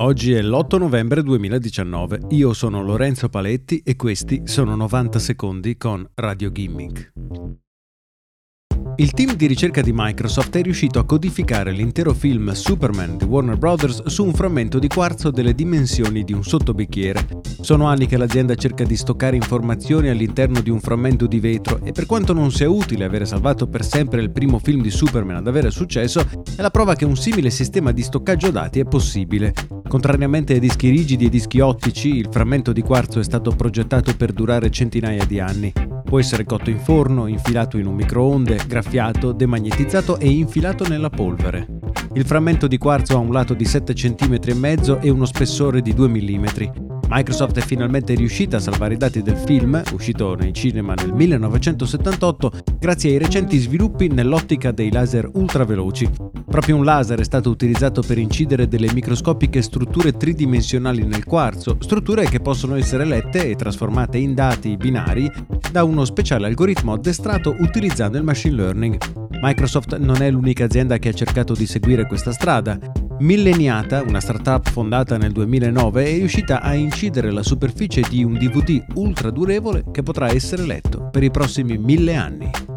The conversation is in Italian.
Oggi è l'8 novembre 2019, io sono Lorenzo Paletti e questi sono 90 secondi con Radio Gimmick. Il team di ricerca di Microsoft è riuscito a codificare l'intero film Superman di Warner Bros. su un frammento di quarzo delle dimensioni di un sottobicchiere. Sono anni che l'azienda cerca di stoccare informazioni all'interno di un frammento di vetro e per quanto non sia utile avere salvato per sempre il primo film di Superman ad avere successo, è la prova che un simile sistema di stoccaggio dati è possibile. Contrariamente ai dischi rigidi e dischi ottici, il frammento di quarzo è stato progettato per durare centinaia di anni. Può essere cotto in forno, infilato in un microonde, graffiato, demagnetizzato e infilato nella polvere. Il frammento di quarzo ha un lato di 7 cm e mezzo e uno spessore di 2 mm. Microsoft è finalmente riuscita a salvare i dati del film, uscito nei cinema nel 1978, grazie ai recenti sviluppi nell'ottica dei laser ultraveloci. Proprio un laser è stato utilizzato per incidere delle microscopiche strutture tridimensionali nel quarzo, strutture che possono essere lette e trasformate in dati binari da uno speciale algoritmo addestrato utilizzando il machine learning. Microsoft non è l'unica azienda che ha cercato di seguire questa strada. Milleniata, una startup fondata nel 2009, è riuscita a incidere la superficie di un DVD ultra durevole che potrà essere letto per i prossimi mille anni.